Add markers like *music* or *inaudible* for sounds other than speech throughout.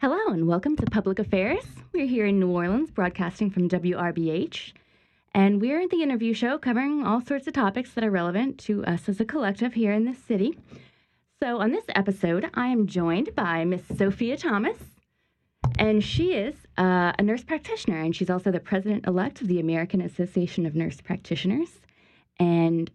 Hello and welcome to Public Affairs. We're here in New Orleans, broadcasting from WRBH. And we're the interview show covering all sorts of topics that are relevant to us as a collective here in this city. So, on this episode, I am joined by Miss Sophia Thomas, and she is uh, a nurse practitioner, and she's also the president elect of the American Association of Nurse Practitioners. And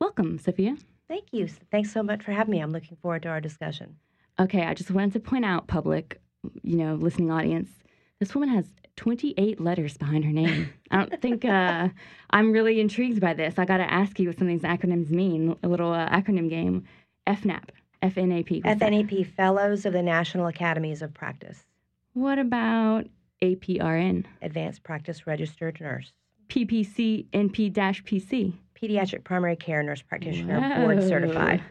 welcome, Sophia. Thank you. Thanks so much for having me. I'm looking forward to our discussion. Okay, I just wanted to point out, public, you know, listening audience, this woman has 28 letters behind her name. I don't think uh, *laughs* I'm really intrigued by this. I got to ask you what some of these acronyms mean. A little uh, acronym game. FNAP. FNAP. FNAP, Fellows of the National Academies of Practice, What about APRN? Advanced Practice Registered Nurse, PPC NP-PC. Pediatric Primary Care Nurse Practitioner, Board Certified.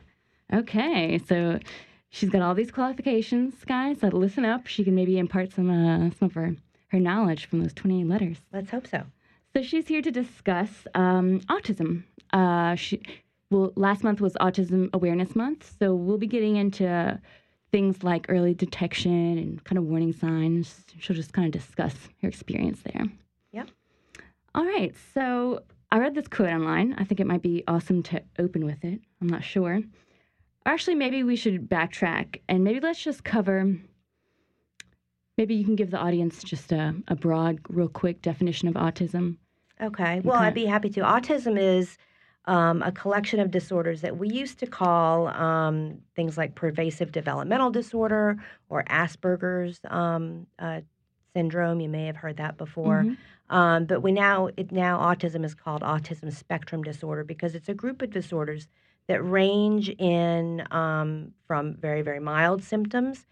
Okay, so she's got all these qualifications, guys. So listen up. She can maybe impart some uh, some of her her knowledge from those 28 letters. Let's hope so. So she's here to discuss um, autism. Uh, she, well, last month was Autism Awareness Month, so we'll be getting into things like early detection and kind of warning signs. She'll just kind of discuss her experience there. Yep. All right. So I read this quote online. I think it might be awesome to open with it. I'm not sure. Actually, maybe we should backtrack and maybe let's just cover. Maybe you can give the audience just a, a broad, real quick definition of autism. Okay. Well. I'd be happy to. Autism is um, a collection of disorders that we used to call um, things like pervasive developmental disorder or Asperger's um, uh, syndrome. You may have heard that before. Mhm. Um, but we now it now autism is called autism spectrum disorder because it's a group of disorders that range in um, from very very mild symptoms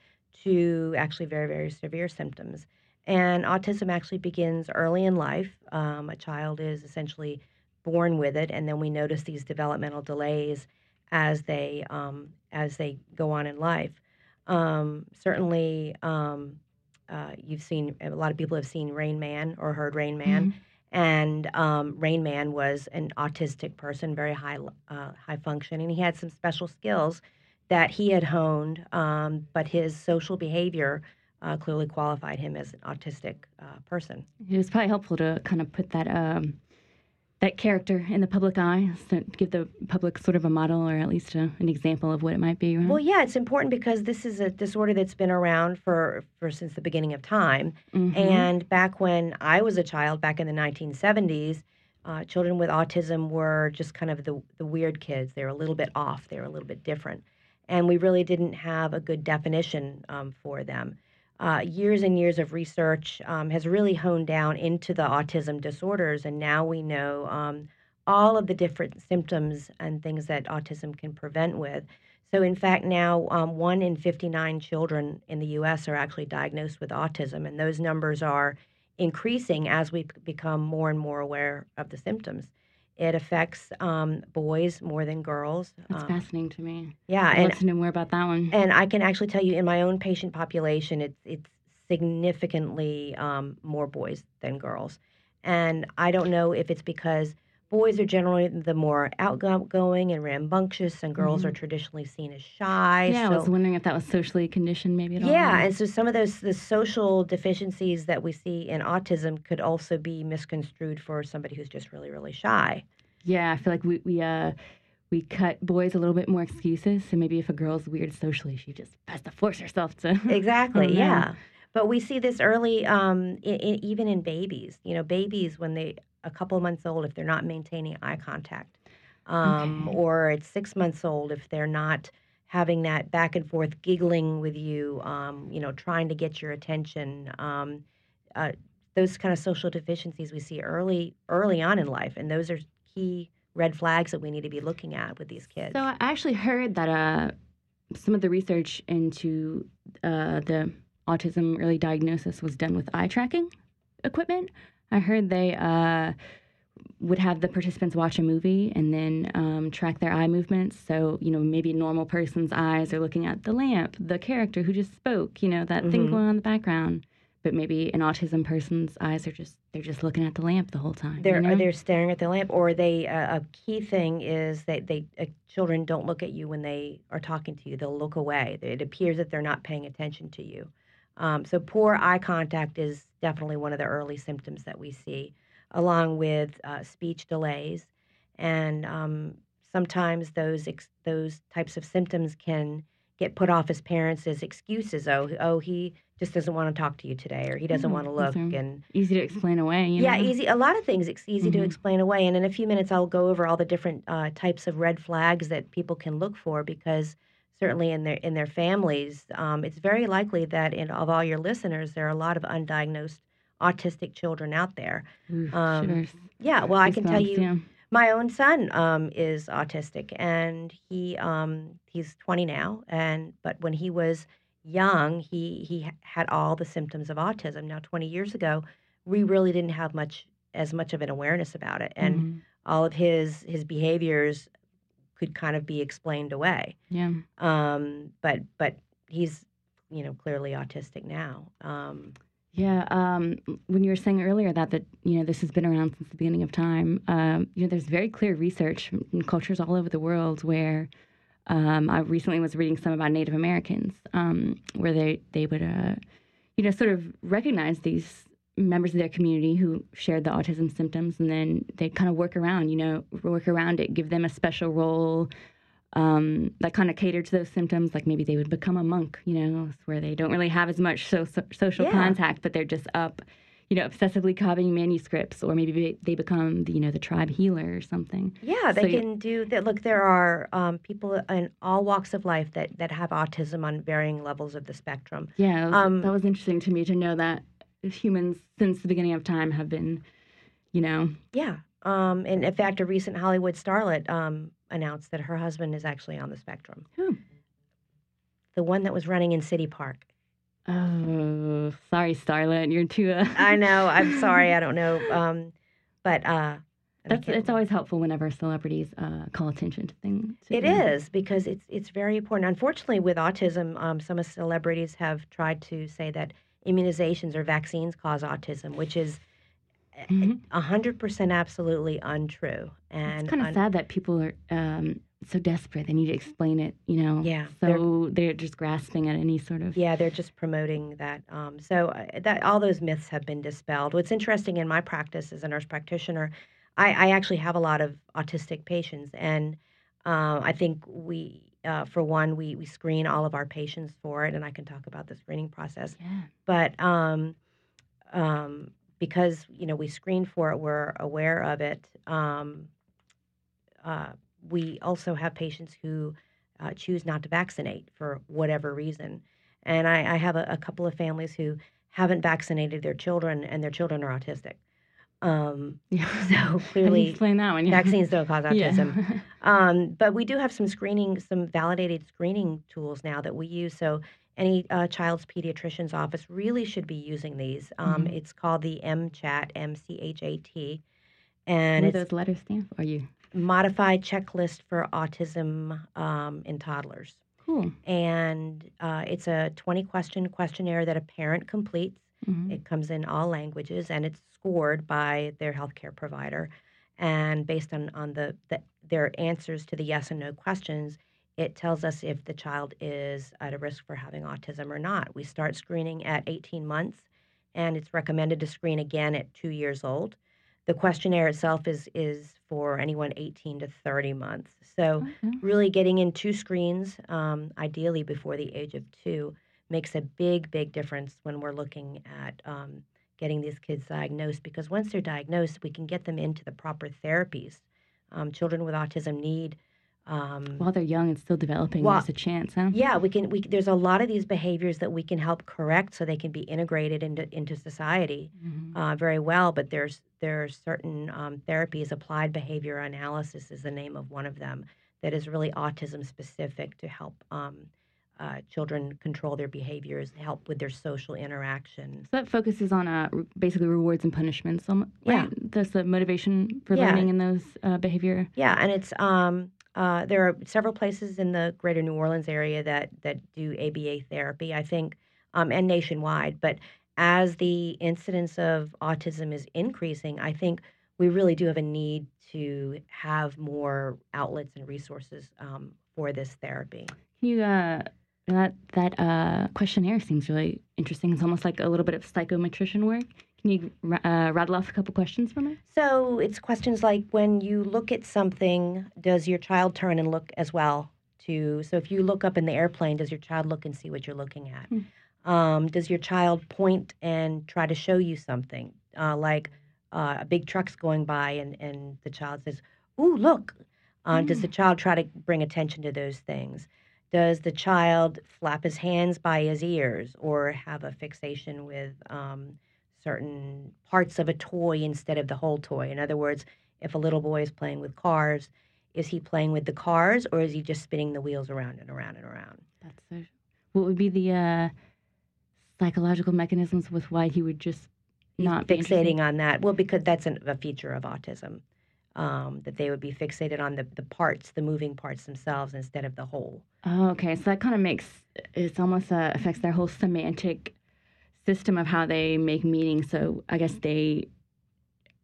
to actually very very severe symptoms. And autism actually begins early in life. Um, a child is essentially born with it, and then we notice these developmental delays as they um, as they go on in life. Um, certainly, um, uh, you've seen a lot of people have seen Rain Man or heard Rain Man, and um, Rain Man was an autistic person, very high uh, high functioning. He had some special skills that he had honed, um, but his social behavior uh, clearly qualified him as an autistic uh, person. It was probably helpful to kind of put that um, that character in the public eye, so give the public sort of a model or at least a, an example of what it might be. Right? Well, yeah, it's important because this is a disorder that's been around for, for since the beginning of time. Mhm. And back when I was a child, back in the 1970s, uh, children with autism were just kind of the, the weird kids. They were a little bit off, they were a little bit different. And we really didn't have a good definition um, for them. Uh, years and years of research um, has really honed down into the autism disorders, and now we know um, all of the different symptoms and things that autism can prevent with. So, in fact, now um, one in 59 children in the U.S. are actually diagnosed with autism, and those numbers are increasing as we become more and more aware of the symptoms. It affects um, boys more than girls. That's Um, fascinating to me. yeah, I'd and love to know more about that one. and I can actually tell you in my own patient population, it's it's significantly um, more boys than girls, and I don't know if it's because boys are generally the more outgoing and rambunctious, and girls are traditionally seen as shy. Mm-hmm. yeah, I was wondering if that was socially conditioned, maybe at all. yeah, and so some of those the social deficiencies that we see in autism could also be misconstrued for somebody who's just really really shy. yeah, I feel like we we uh we cut boys a little bit more excuses. So maybe if a girl's weird socially, she just has to force herself to. *laughs* Exactly. Yeah. But we see this early, um, i i even in babies. You know, babies when they a couple months old, if they're not maintaining eye contact, um, Okay. or at six months old, if they're not having that back and forth giggling with you, um, you know, trying to get your attention. Um, uh, those kind of social deficiencies we see early early on in life, and those are key red flags that we need to be looking at with these kids. So I actually heard that uh, some of the research into uh, the autism early diagnosis was done with eye tracking equipment. I heard they uh, would have the participants watch a movie and then um, track their eye movements. So you know maybe a normal person's eyes are looking at the lamp, the character who just spoke, you know that thing Mhm. going on in the background. But maybe an autism person's eyes are just they're just looking at the lamp the whole time. They're you know? they're staring at the lamp, or they uh, a key thing is that they uh, children don't look at you when they are talking to you. They'll look away. It appears that they're not paying attention to you. Um, so poor eye contact is definitely one of the early symptoms that we see, along with uh, speech delays, and um, sometimes those ex- those types of symptoms can get put off as parents as excuses. Oh, oh, he just doesn't want to talk to you today, or he doesn't Mm, want to look, and Easy to explain away. You yeah, know? easy. A lot of things it's easy to Mhm. explain away, and in a few minutes I'll go over all the different uh, types of red flags that people can look for because certainly in their in their families, um, it's very likely that in of all your listeners, there are a lot of undiagnosed autistic children out there. Um, shivers. Yeah, well, I can tell you, yeah. my own son um, is autistic, and he um, he's 20 now. And but when he was young, he he had all the symptoms of autism. Now, 20 years ago, we really didn't have much as much of an awareness about it, and Mhm. all of his his behaviors could kind of be explained away. Yeah. Um, but but he's you know clearly autistic now. Um, Yeah, um, when you were saying earlier that that you know this has been around since the beginning of time, um, you know, there's very clear research in cultures all over the world where um, I recently was reading some about Native Americans, um, where they they would, uh, you know, sort of recognize these members of their community who shared the autism symptoms, and then they kind of work around, you know, work around it, give them a special role. Um, that kind of catered to those symptoms, like maybe they would become a monk, you know, where they don't really have as much so, so, social Yeah. contact, but they're just up, you know, obsessively copying manuscripts, or maybe they, become, the, you know, the tribe healer or something. Yeah, they So can do that. Look, there are um, people in all walks of life that, that have autism on varying levels of the spectrum. Yeah, that was, Um, that was interesting to me to know that humans since the beginning of time have been, you know, Yeah. Um, and in fact, a recent Hollywood starlet um, announced that her husband is actually on the spectrum. Who? The one that was running in City Park. oh, sorry, Starlet, you're too. Uh, I know. I'm *laughs* sorry. I don't know. Um, but uh, That's it's always helpful whenever celebrities uh, call attention to things. to- It is because it's it's very important. Unfortunately, with autism, um, some of celebrities have tried to say that immunizations or vaccines cause autism, which is a hundred percent absolutely untrue. And It's kind of un- sad that people are um, so desperate. They need to explain it, you know. Yeah, they're- So they're, just grasping at any sort of. yeah, they're just promoting that. Um, so uh, that all those myths have been dispelled. What's interesting in my practice as a nurse practitioner, I, I actually have a lot of autistic patients, and uh, I think we. Uh, for one, we, we screen all of our patients for it, and I can talk about the screening process. Yeah. but um, um, because you know we screen for it, we're aware of it. Um, uh, we also have patients who uh, choose not to vaccinate for whatever reason, and I, I have a, a couple of families who haven't vaccinated their children, and their children are autistic. Um. *laughs* So, How do you clearly, explain that one. Yeah. vaccines *laughs* don't cause autism. Yeah. *laughs* Um, but we do have some screening, some validated screening tools now that we use. So any uh, child's pediatrician's office really should be using these. Um, Mhm. It's called the MCHAT, M C H A T, what and do those letters stand for? You modified checklist for autism um, in toddlers. cool? And uh, it's a 20 question questionnaire that a parent completes. Mhm. It comes in all languages and it's scored by their healthcare provider. And based on, on the, the their answers to the yes and no questions, it tells us if the child is at a risk for having autism or not. We start screening at 18 months, and it's recommended to screen again at two years old. The questionnaire itself is is for anyone 18 to 30 months. So really getting in two screens, um, ideally before the age of two, makes a big, big difference when we're looking at um, getting these kids diagnosed. Because once they're diagnosed, we can get them into the proper therapies. Um, children with autism need. Um, While they're young and still developing, Well, there's a chance, huh? yeah, we can. We there's a lot of these behaviors that we can help correct so they can be integrated into into society Mhm. uh, very well. But there's there are certain um, therapies. Applied behavior analysis is the name of one of them that is really autism specific to help um, uh, children control their behaviors, help with their social interactions. So that focuses on uh, re- basically rewards and punishments. Um, Yeah. right? That's the motivation for Yeah. learning in those uh, behavior. Yeah, and it's um, uh, there are several places in the greater New Orleans area that that do ABA therapy. I think, um, and nationwide. But as the incidence of autism is increasing, I think we really do have a need to have more outlets and resources um, for this therapy. Can you uh, That that uh, questionnaire seems really interesting. It's almost like a little bit of psychometrician work. Can you uh, rattle off a couple questions from it? So it's questions like when you look at something, does your child turn and look as well? To so if you look up in the airplane, does your child look and see what you're looking at? Hmm. Um, does your child point and try to show you something? Uh, like uh, a big truck's going by and, and the child says, Ooh, look. Uh, Does the child try to bring attention to those things? Does the child flap his hands by his ears or have a fixation with um, certain parts of a toy instead of the whole toy? In other words, if a little boy is playing with cars, is he playing with the cars or is he just spinning the wheels around and around and around? That's so. What would be the uh, psychological mechanisms with why he would just not be fixating on that. Well, because that's an, a feature of autism. Um, that they would be fixated on the, the parts, the moving parts themselves instead of the whole. Oh, okay. So that kind of makes it's almost uh, affects their whole semantic system of how they make meaning. So I guess they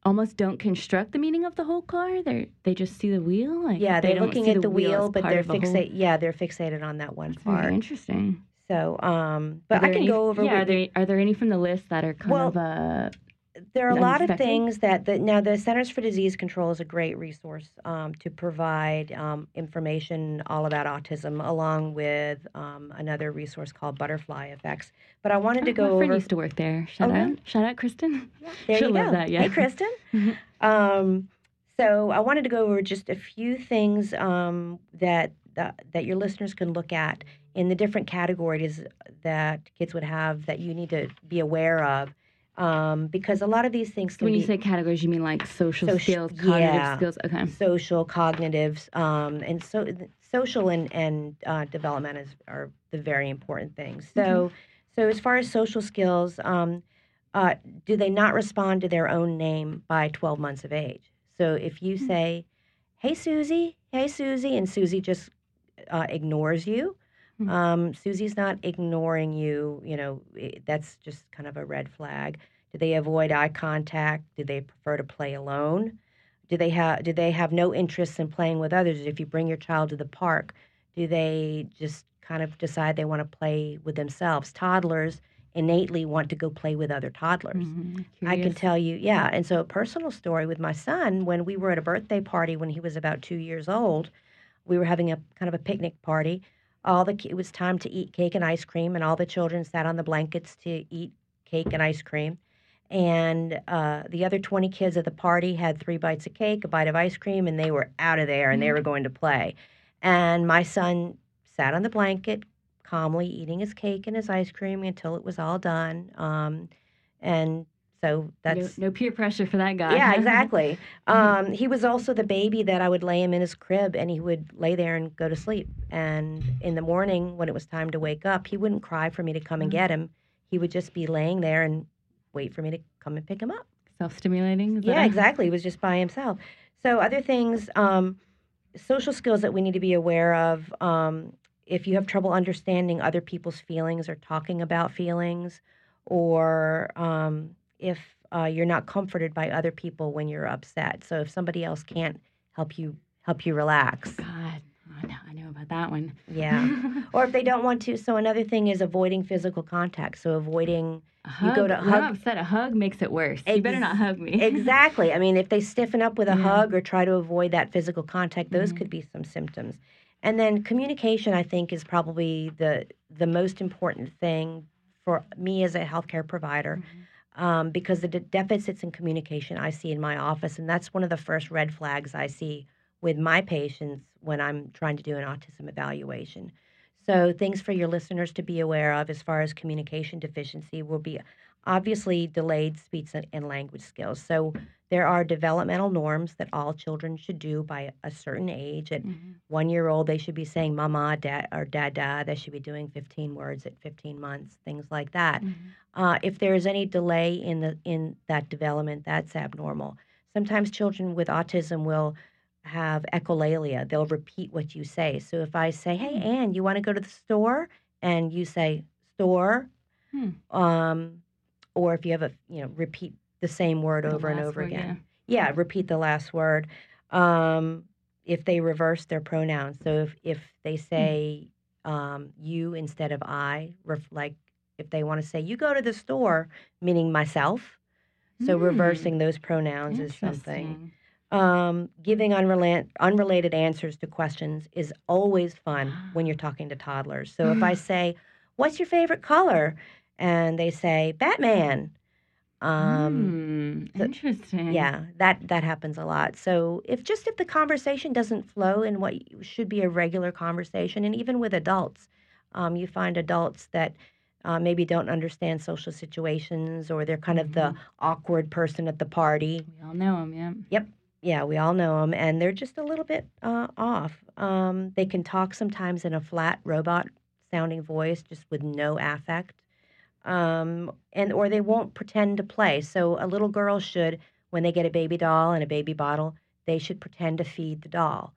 almost don't construct the meaning of the whole car. They they just see the wheel. Like Yeah, they they're don't looking at the, wheel wheel, but they're the. Yeah, they're fixated on that one That's part. interesting. So, um, but I can any- go over. Yeah, are there, are there any from the list that are kind Well, of uh, there are a lot of things that the, now the Centers for Disease Control is a great resource um, to provide um, information all about autism, along with um, another resource called Butterfly Effects. But I wanted to oh, go my friend over. used to work there. Shout Oh, out, really? shout out, Kristen. *laughs* There She'll you love go. that, yeah. Hey, Kristen. *laughs* Mhm. um, so I wanted to go over just a few things um, that, that that your listeners can look at in the different categories that kids would have that you need to be aware of, um, because a lot of these things can when be you say categories, you mean like social Soci- skills, cognitive yeah. skills. Okay. social, cognitives, um, and so social and and uh, development is are the very important things. So, so as far as social skills, um, uh, do they not respond to their own name by 12 months of age? So if you Hmm. say, "Hey Susie," "Hey Susie," and Susie just uh, ignores you. Hmm. Um, Susie's not ignoring you. You know, i- that's just kind of a red flag. Do they avoid eye contact? Do they prefer to play alone? Do they have do they have no interest in playing with others? If you bring your child to the park, do they just kind of decide they want to play with themselves? Toddlers innately want to go play with other toddlers. Mhm. I can tell you, yeah. And so, a personal story with my son when we were at a birthday party when he was about two years old, we were having a kind of a picnic party. All the it was time to eat cake and ice cream, and all the children sat on the blankets to eat cake and ice cream. And uh, the other 20 kids at the party had three bites of cake, a bite of ice cream, and they were out of there and they were going to play. And my son sat on the blanket, calmly eating his cake and his ice cream until it was all done. Um, and so that's no, no peer pressure for that guy. yeah, *laughs* exactly. Um, he was also the baby that I would lay him in his crib and he would lay there and go to sleep. And in the morning, when it was time to wake up, he wouldn't cry for me to come and Mhm. get him. He would just be laying there and wait for me to come and pick him up. Self-stimulating. Yeah, exactly. He was just by himself. So, other things, um, social skills that we need to be aware of. Um, if you have trouble understanding other people's feelings or talking about feelings, or um, if uh, you're not comforted by other people when you're upset. So, if somebody else can't help you help you relax, God, I know, I know about that one. yeah. *laughs* or if they don't want to. So, another thing is avoiding physical contact. So, avoiding A hug, You go to hug. I'm upset, a hug makes it worse. you better not hug me. *laughs* exactly. I mean, if they stiffen up with a Yeah. hug or try to avoid that physical contact, those Mhm. could be some symptoms. And then communication, I think, is probably the the most important thing for me as a healthcare provider, Mhm. Um, because the de- deficits in communication I see in my office, and that's one of the first red flags I see with my patients when I'm trying to do an autism evaluation. So, things for your listeners to be aware of as far as communication deficiency will be obviously delayed speech and, language skills. So, there are developmental norms that all children should do by a certain age. At Mhm. one year old, they should be saying mama, dad, or dada. They should be doing 15 words at 15 months, things like that. Mhm. Uh, if there is any delay in the in that development, that's abnormal. Sometimes children with autism will have echolalia. They'll repeat what you say. So if I say, "Hey, Hmm. Anne, you want to go to the store?" and you say "store," Hmm. um, or if you have a you know repeat the same word The over and over word, again. Yeah, repeat the last word. Um, if they reverse their pronouns, so if if they Hmm. say um, you instead of I. Ref- like if they want to say, you go to the store, meaning myself. So Hmm. reversing those pronouns is something. Um, giving unrela- unrelated answers to questions is always fun *gasps* when you're talking to toddlers. So if I say, What's your favorite color? And they say, Batman. Um, the- interesting. yeah, that that happens a lot. So if just if the conversation doesn't flow in what should be a regular conversation, and even with adults, um, you find adults that uh, maybe don't understand social situations, or they're kind of the Mhm. awkward person at the party. We all know them. yeah. Yep. Yeah, we all know them, and they're just a little bit uh, off. Um, they can talk sometimes in a flat robot sounding voice, just with no affect, um, and or they won't pretend to play. So a little girl should, when they get a baby doll and a baby bottle, they should pretend to feed the doll.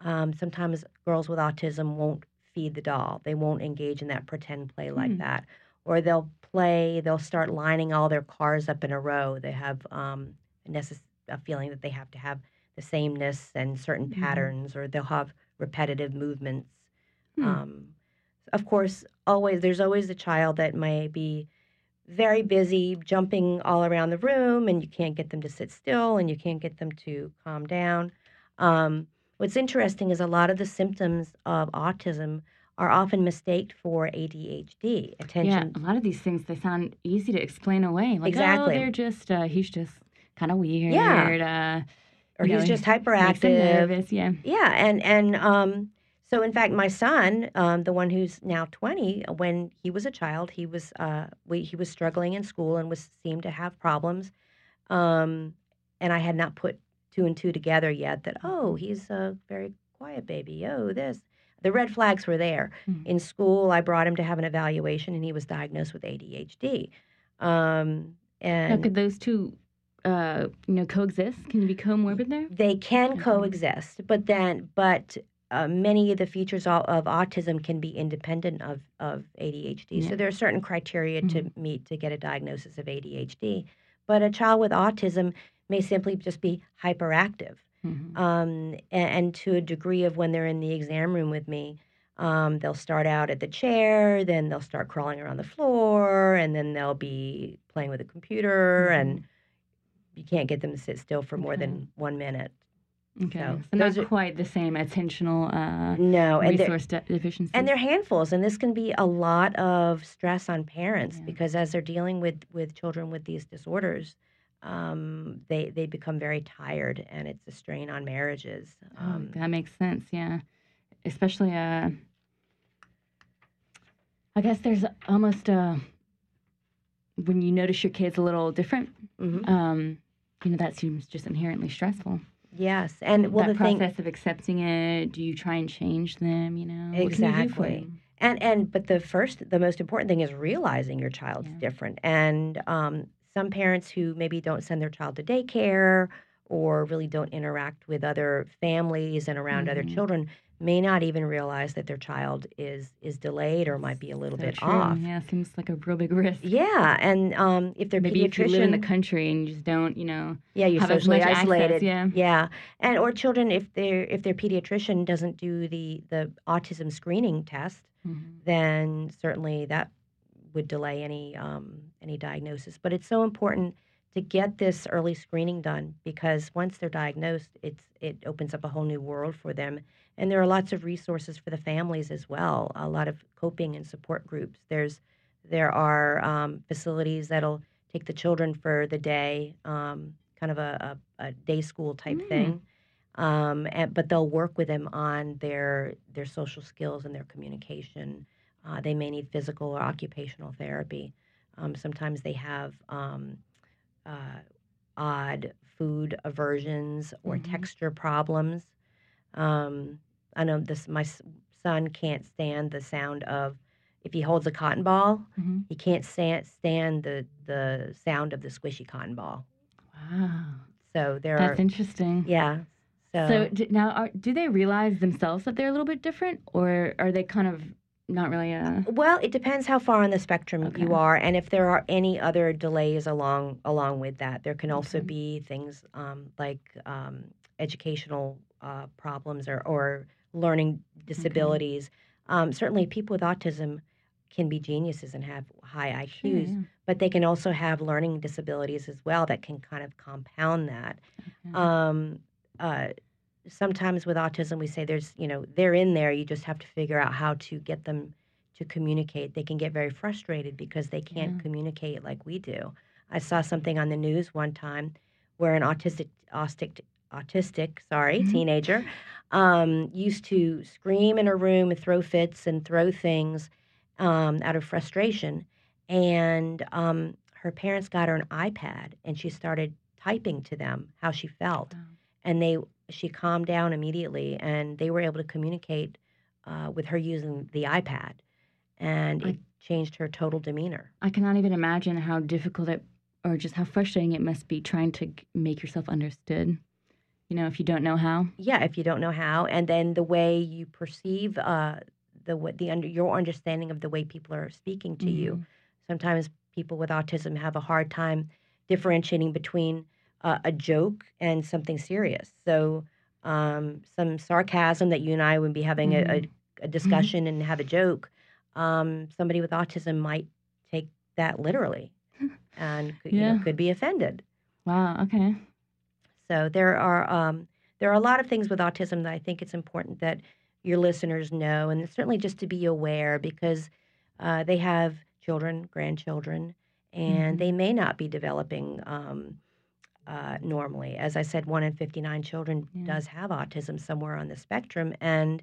Um, sometimes girls with autism won't feed the doll; they won't engage in that pretend play like Hmm. that, or they'll play. They'll start lining all their cars up in a row. They have um, a necess- a feeling that they have to have the sameness and certain Mhm. patterns, or they'll have repetitive movements. Hmm. Um, of course, always there's always a child that may be very busy jumping all around the room, and you can't get them to sit still, and you can't get them to calm down. Um, what's interesting is a lot of the symptoms of autism are often mistaked for ADHD. attention. Yeah, a lot of these things they sound easy to explain away. Like, Exactly. oh, they're just uh, he's just kind of weird. Yeah. Uh, or you know, he's just hyperactive. nervous. Yeah. Yeah, and and um, so in fact, my son, um, the one who's now twenty, when he was a child, he was uh, we, he was struggling in school and was seemed to have problems, um, and I had not put two and two together yet. That oh, he's a very quiet baby. Oh, this the red flags were there Hmm. in school. I brought him to have an evaluation, and he was diagnosed with ADHD. Um, Now, and could those two, uh, you know, coexist? Can you be comorbid there? they can coexist, but then, but uh, many of the features of, of autism can be independent of, of ADHD. Yeah. So there are certain criteria to meet to get a diagnosis of ADHD. But a child with autism may simply just be hyperactive. Mhm. Um, and, and to a degree of when they're in the exam room with me, um, they'll start out at the chair, then they'll start crawling around the floor, and then they'll be playing with a computer, and you can't get them to sit still for more than one minute. Okay, so so, not those are- quite the same attentional uh, No, and resource de- deficiency. and they're handfuls, and this can be a lot of stress on parents Yeah. because as they're dealing with with children with these disorders, um, they they become very tired, and it's a strain on marriages. Oh, Um, that makes sense. Yeah, especially uh, I guess there's almost uh, when you notice your kid's a little different. mhm. Um, you know that seems just inherently stressful. Yes, and well, that the thing, process of accepting it. Do you try and change them? You know, What can you do for Exactly. them? and and but the first, the most important thing is realizing your child's Yeah. different. And um, some parents who maybe don't send their child to daycare or really don't interact with other families and around other Mhm. children may not even realize that their child is is delayed or might be a little So bit true. off. Yeah, seems like a real big risk. Yeah, and um, if their Maybe if you live in the country and you just don't, you know, yeah, you're socially much access, isolated. yeah. yeah, and or children if their if their pediatrician doesn't do the the autism screening test, Mhm. then certainly that would delay any um, any diagnosis. But it's so important to get this early screening done because once they're diagnosed, it's it opens up a whole new world for them. And there are lots of resources for the families as well. A lot of coping and support groups. There's there are um, facilities that'll take the children for the day, um, kind of a, a, a day school type Mm. thing. Um, and, but they'll work with them on their their social skills and their communication. Uh, they may need physical or occupational therapy. Um, sometimes they have um, uh, odd food aversions or Mhm. texture problems. Um, I know this. My son can't stand the sound of if he holds a cotton ball. Mhm. He can't stand stand the the sound of the squishy cotton ball. Wow, So there that's are interesting. yeah. So, So d- now, are, do they realize themselves that they're a little bit different, or are they kind of not really? Uh, well, it depends how far on the spectrum Okay. you are, and if there are any other delays along along with that. There can also Okay. be things um, like um, educational uh, problems or, or learning disabilities. Um, certainly, people with autism can be geniuses and have high Sure, IQs, yeah. but they can also have learning disabilities as well that can kind of compound that. Okay. Um, uh, sometimes with autism, we say there's, you know, they're in there. You just have to figure out how to get them to communicate. They can get very frustrated because they can't Yeah. communicate like we do. I saw something on the news one time where an autistic, autistic, autistic, sorry, Mhm. teenager um, used to scream in her room and throw fits and throw things um, out of frustration. And um, her parents got her an iPad, and she started typing to them how she felt Wow. and they she calmed down immediately and they were able to communicate uh, with her using the ipad and I- it changed her total demeanor I cannot even imagine how difficult it, or just how frustrating it must be trying to make yourself understood. You know, if you don't know how. yeah if you don't know how and then the way you perceive uh, the what the under your understanding of the way people are speaking to you Mhm. sometimes people with autism have a hard time differentiating between uh, a joke and something serious so um, some sarcasm that you and i would be having a, a, a discussion and have a joke um, somebody with autism might take that literally *laughs* and could, you know, Yeah. could be offended Wow. Okay. So there are um, there are a lot of things with autism that I think it's important that your listeners know, and certainly just to be aware because uh, they have children, grandchildren, and Mhm. they may not be developing um, uh, normally. As I said, one in fifty nine children Yeah. does have autism somewhere on the spectrum, and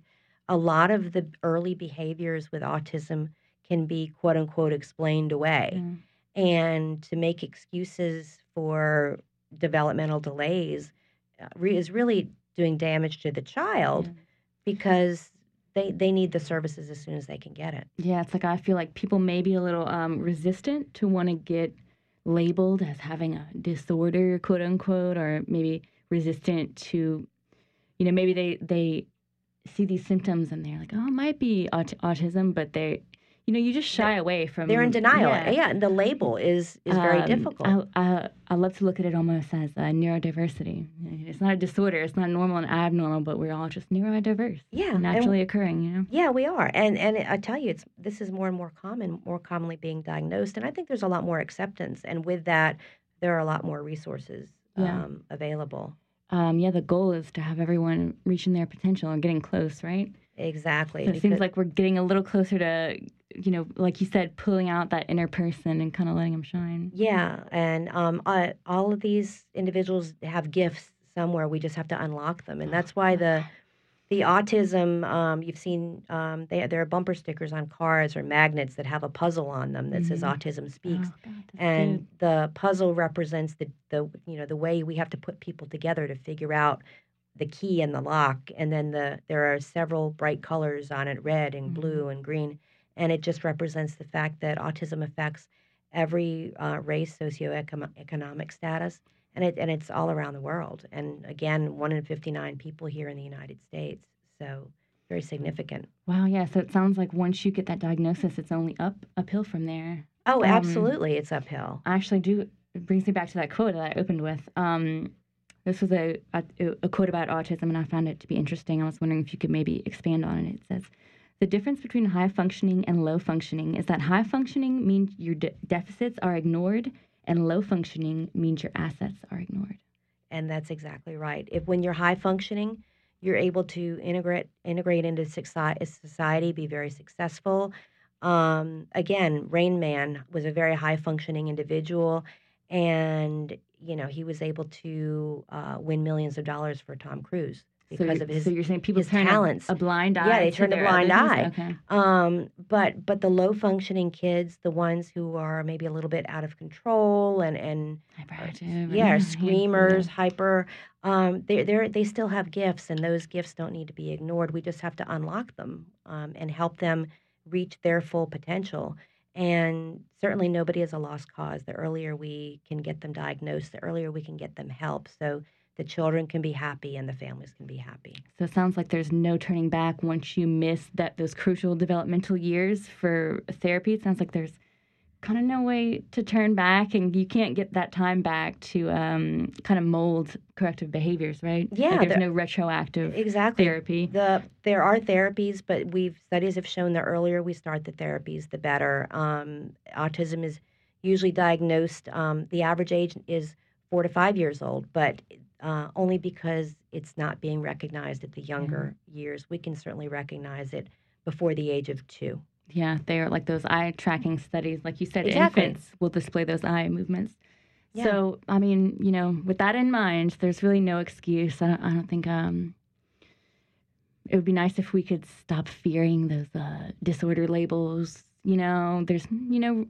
a lot of the early behaviors with autism can be quote unquote explained away Yeah. and to make excuses for developmental delays uh, re- is really doing damage to the child Yeah. because they they need the services as soon as they can get it. Yeah, it's like I feel like people may be a little um, resistant to want to get labeled as having a disorder, quote unquote, or maybe resistant to, you know, maybe they they see these symptoms and they're like, oh, it might be aut- autism, but they, you know, you just shy away from. They're in denial. Yeah. Yeah, and the label is is very Um, difficult. I, I, I love to look at it almost as uh, neurodiversity. It's not a disorder. It's not normal and abnormal, but we're all just neurodiverse, yeah, and- naturally occurring. You know. yeah, we are, and and I tell you, it's this is more and more common, more commonly being diagnosed, and I think there's a lot more acceptance, and with that, there are a lot more resources Yeah. um, available. Um, yeah, the goal is to have everyone reaching their potential and getting close, right? Exactly. So it seems like we're getting a little closer to, you know, like you said, pulling out that inner person and kind of letting them shine. Yeah, and um, uh, all of these individuals have gifts somewhere. We just have to unlock them, and that's why the the autism. Um, you've seen um, they there are bumper stickers on cars or magnets that have a puzzle on them that says Mhm. "Autism Speaks," Oh, God, and the puzzle represents the the you know the way we have to put people together to figure out the key and the lock, and then the there are several bright colors on it, red and Mhm. blue and green, and it just represents the fact that autism affects every uh, race, socioeconomic status, and it and it's all around the world. And again, one in fifty nine people here in the United States, so very significant. Wow, yeah. So it sounds like once you get that diagnosis, it's only up uphill from there. Oh, Um, absolutely, it's uphill. I actually do. It brings me back to that quote that I opened with. Um, this was a, a a quote about autism, and I found it to be interesting. I was wondering if you could maybe expand on it. It says. The difference between high functioning and low functioning is that high functioning means your de- deficits are ignored, and low functioning means your assets are ignored. And that's exactly right. If when you're high functioning, you're able to integrate integrate into society, be very successful. Um, again, Rain Man was a very high functioning individual, and you know he was able to uh, win millions of dollars for Tom Cruise because you're, of his so you're saying people turn talents. A, blind eye. Yeah, they turn a blind eye. Okay. Um, but but the low functioning kids, the ones who are maybe a little bit out of control and and Hyperactive. yeah, yeah, *laughs* screamers, hyper, um, they they they still have gifts, and those gifts don't need to be ignored. We just have to unlock them um, and help them reach their full potential. And certainly, nobody is a lost cause. The earlier we can get them diagnosed, the earlier we can get them help, so the children can be happy and the families can be happy. So it sounds like there's no turning back once you miss that those crucial developmental years for therapy. It sounds like there's kind of no way to turn back, and you can't get that time back to um, kind of mold corrective behaviors, right? Yeah, like there's there- no retroactive Exactly. therapy. The there are therapies, but we've studies have shown the earlier we start the therapies, the better. Um, autism is usually diagnosed. Um, the average age is four to five years old, but uh, only because it's not being recognized at the younger years. We can certainly recognize it before the age of two. Yeah, they're like those eye tracking studies. Like you said, Exactly. infants will display those eye movements. Yeah. So, I mean, you know, with that in mind, there's really no excuse. I don't, I don't think um, it would be nice if we could stop fearing those uh, disorder labels. You know, there's, you know,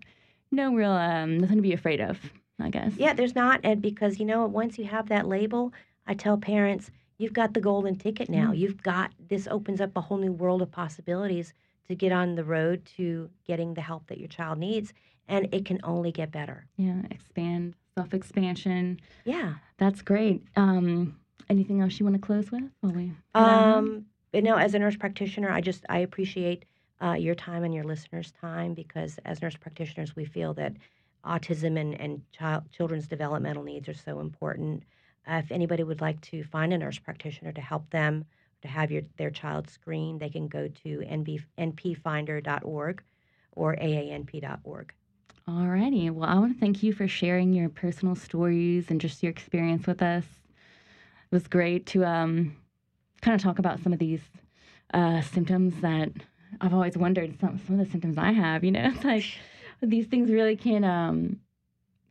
no real, um, nothing to be afraid of, I guess. Yeah, there's not, and because you know once you have that label, I tell parents you've got the golden ticket now. Mm. You've got this opens up a whole new world of possibilities to get on the road to getting the help that your child needs, and it can only get better. Yeah, expand, self expansion. Yeah. That's great. Um, anything else you want to close with? We? Um, but no, as a nurse practitioner, I just I appreciate uh, your time and your listeners' time because as nurse practitioners, we feel that autism and and child children's developmental needs are so important. Uh, if anybody would like to find a nurse practitioner to help them to have your their child screened, they can go to nb, npfinder.org or aanp.org. Alrighty. Well, I want to thank you for sharing your personal stories and just your experience with us. It was great to um, kind of talk about some of these uh, symptoms that I've always wondered. Some some of the symptoms I have, you know, *laughs* it's like these things really can um,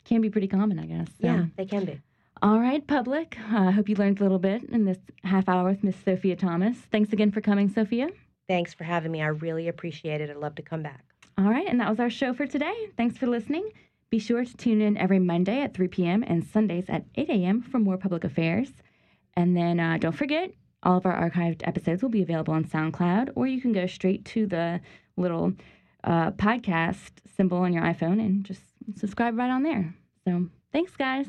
can be pretty common, I guess. So. Yeah, they can be. All right, public. I hope you learned a little bit in this half hour with Miss Sophia Thomas. Thanks again for coming, Sophia. Thanks for having me. I really appreciate it. I'd love to come back. All right, and that was our show for today. Thanks for listening. Be sure to tune in every Monday at 3 p.m. and Sundays at 8 a.m. for more public affairs. And then uh, don't forget, all of our archived episodes will be available on SoundCloud, or you can go straight to the little uh, podcast symbol on your iPhone and just subscribe right on there. So thanks, guys.